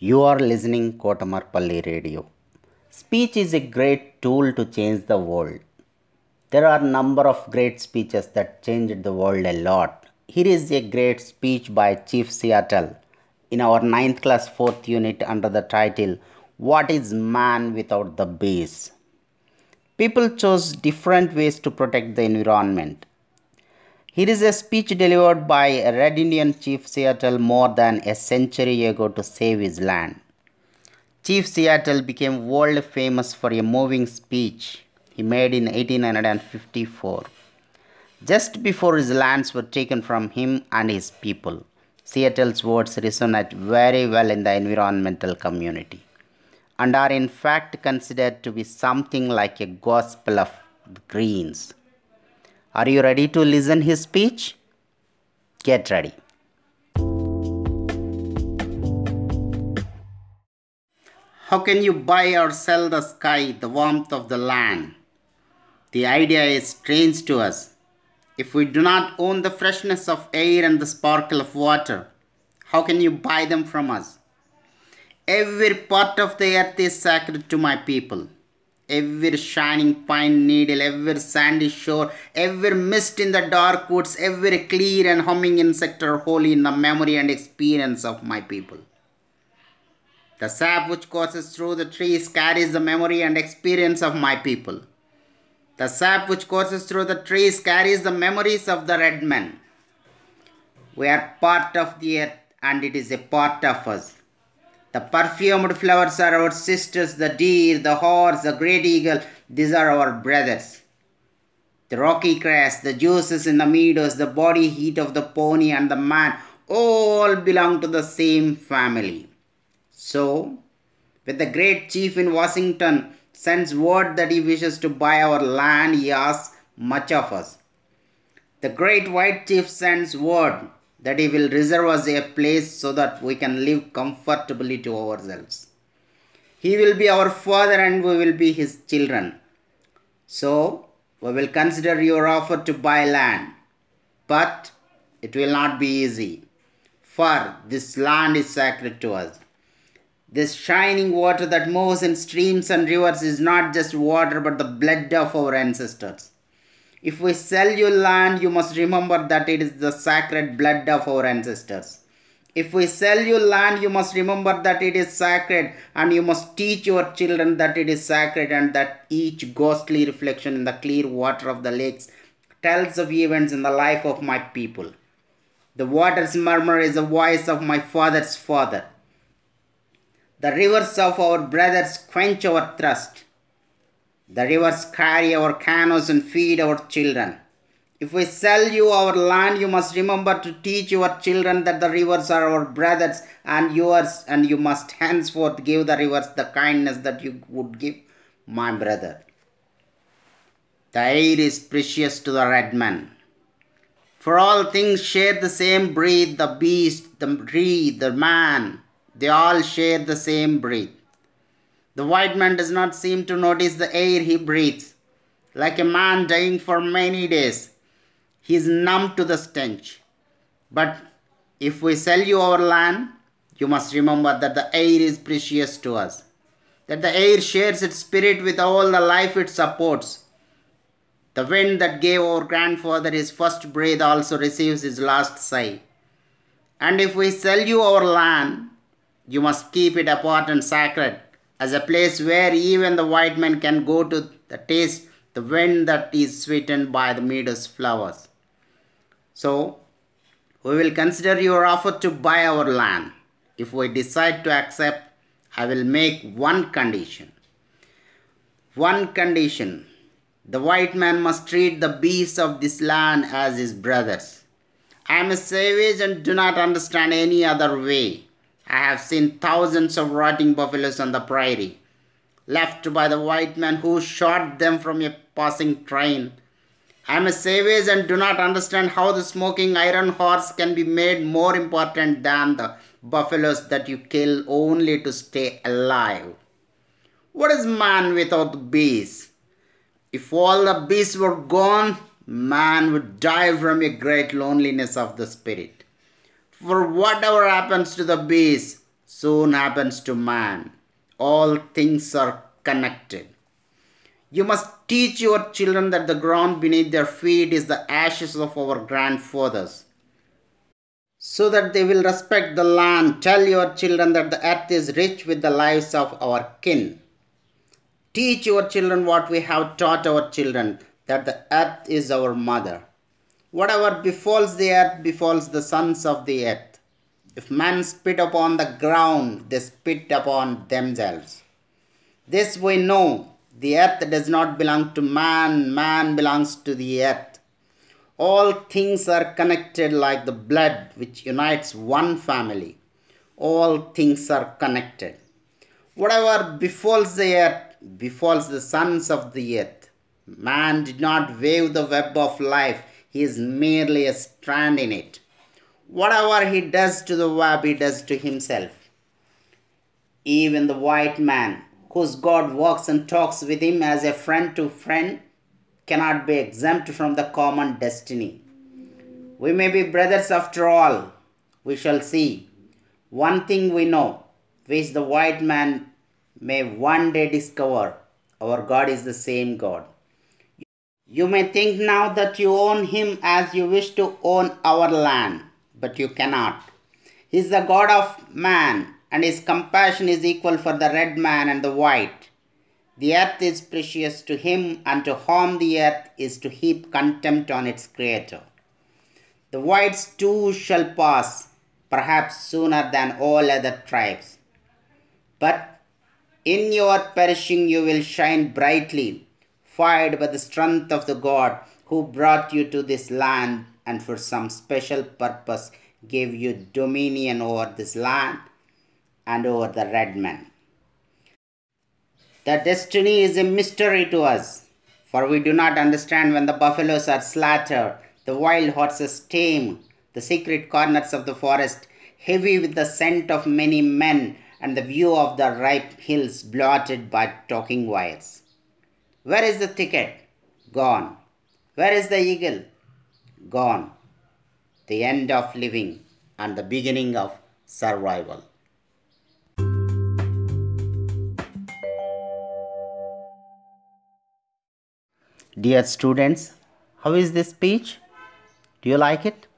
You are listening Kotamarpally Radio. Speech is a great tool to change the world. There are number of great speeches that changed the world a lot. Here is a great speech by Chief Seattle in our 9th class 4th unit under the title What is Man Without the Beasts? People chose different ways to protect the environment. Here is a speech delivered by a Red Indian Chief Seattle more than a century ago to save his land. Chief Seattle became world famous for a moving speech he made in 1854. Just before his lands were taken from him and his people, Seattle's words resonate very well in the environmental community and are in fact considered to be something like a gospel of greens. Are you ready to listen his speech? Get ready. How can you buy or sell the sky, the warmth of the land? The idea is strange to us. If we do not own the freshness of air and the sparkle of water, how can you buy them from us? Every part of the earth is sacred to my people. Every shining pine needle, every sandy shore, every mist in the dark woods, every clear and humming insect are holy in the memory and experience of my people. The sap which courses through the trees carries the memory and experience of my people. The sap which courses through the trees carries the memories of the red men. We are part of the earth and it is a part of us. The perfumed flowers are our sisters, the deer, the horse, the great eagle, these are our brothers. The rocky crest, the juices in the meadows, the body heat of the pony and the man all belong to the same family. So, when the great chief in Washington sends word that he wishes to buy our land, he asks much of us. The great white chief sends word that he will reserve us a place so that we can live comfortably to ourselves. He will be our father and we will be his children. So, we will consider your offer to buy land. But it will not be easy, for this land is sacred to us. This shining water that moves in streams and rivers is not just water but the blood of our ancestors. If we sell you land, you must remember that it is the sacred blood of our ancestors. If we sell you land, you must remember that it is sacred, and you must teach your children that it is sacred, and that each ghostly reflection in the clear water of the lakes tells of events in the life of my people. The water's murmur is the voice of my father's father. The rivers of our brothers quench our thirst. The rivers carry our canoes and feed our children. If we sell you our land, you must remember to teach your children that the rivers are our brothers and yours, and you must henceforth give the rivers the kindness that you would give my brother. The air is precious to the red man. For all things share the same breath the beast, the tree, the man, they all share the same breath. The white man does not seem to notice the air he breathes. Like a man dying for many days, he is numb to the stench. But if we sell you our land, you must remember that the air is precious to us, that the air shares its spirit with all the life it supports. The wind that gave our grandfather his first breath also receives his last sigh. And if we sell you our land, you must keep it apart and sacred as a place where even the white man can go to the taste the wind that is sweetened by the meadow's flowers. So, we will consider your offer to buy our land. If we decide to accept, I will make one condition. One condition the white man must treat the beasts of this land as his brothers. I am a savage and do not understand any other way. I have seen thousands of rotting buffaloes on the prairie, left by the white man who shot them from a passing train. I am a savage and do not understand how the smoking iron horse can be made more important than the buffaloes that you kill only to stay alive. What is man without beasts? If all the beasts were gone, man would die from a great loneliness of the spirit. For whatever happens to the beasts, soon happens to man. All things are connected. You must teach your children that the ground beneath their feet is the ashes of our grandfathers. So that they will respect the land. Tell your children that the earth is rich with the lives of our kin. Teach your children what we have taught our children that the earth is our mother. Whatever befalls the earth befalls the sons of the earth. If men spit upon the ground, they spit upon themselves. This we know the earth does not belong to man, man belongs to the earth. All things are connected like the blood which unites one family. All things are connected. Whatever befalls the earth befalls the sons of the earth. Man did not weave the web of life, he is merely a strand in it. Whatever he does to the web, he does to himself. Even the white man, whose God walks and talks with him as a friend to friend, cannot be exempt from the common destiny. We may be brothers after all, we shall see. One thing we know, which the white man may one day discover our God is the same God. You may think now that you own Him as you wish to own our land, but you cannot. He is the God of man, and His compassion is equal for the red man and the white. The earth is precious to Him, and to harm the earth is to heap contempt on its Creator. The whites too shall pass, perhaps sooner than all other tribes. But in your perishing you will shine brightly, fired by the strength of the God who brought you to this land and for some special purpose gave you dominion over this land and over the red men. The destiny is a mystery to us, for we do not understand when the buffaloes are slaughtered, the wild horses tamed, the secret corners of the forest heavy with the scent of many men and the view of the ripe hills blotted by talking wires. Where is the thicket? Gone. Where is the eagle? Gone. The end of living and the beginning of survival. Dear students, how is this speech? Do you like it?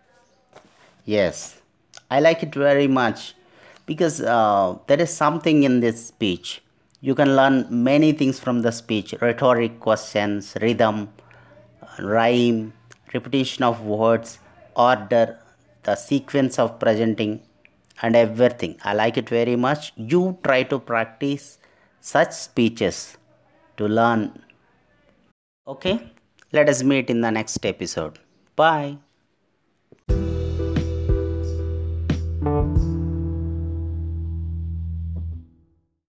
Yes, I like it very much because uh, there is something in this speech. You can learn many things from the speech rhetoric questions, rhythm, rhyme, repetition of words, order, the sequence of presenting, and everything. I like it very much. You try to practice such speeches to learn. Okay, let us meet in the next episode. Bye.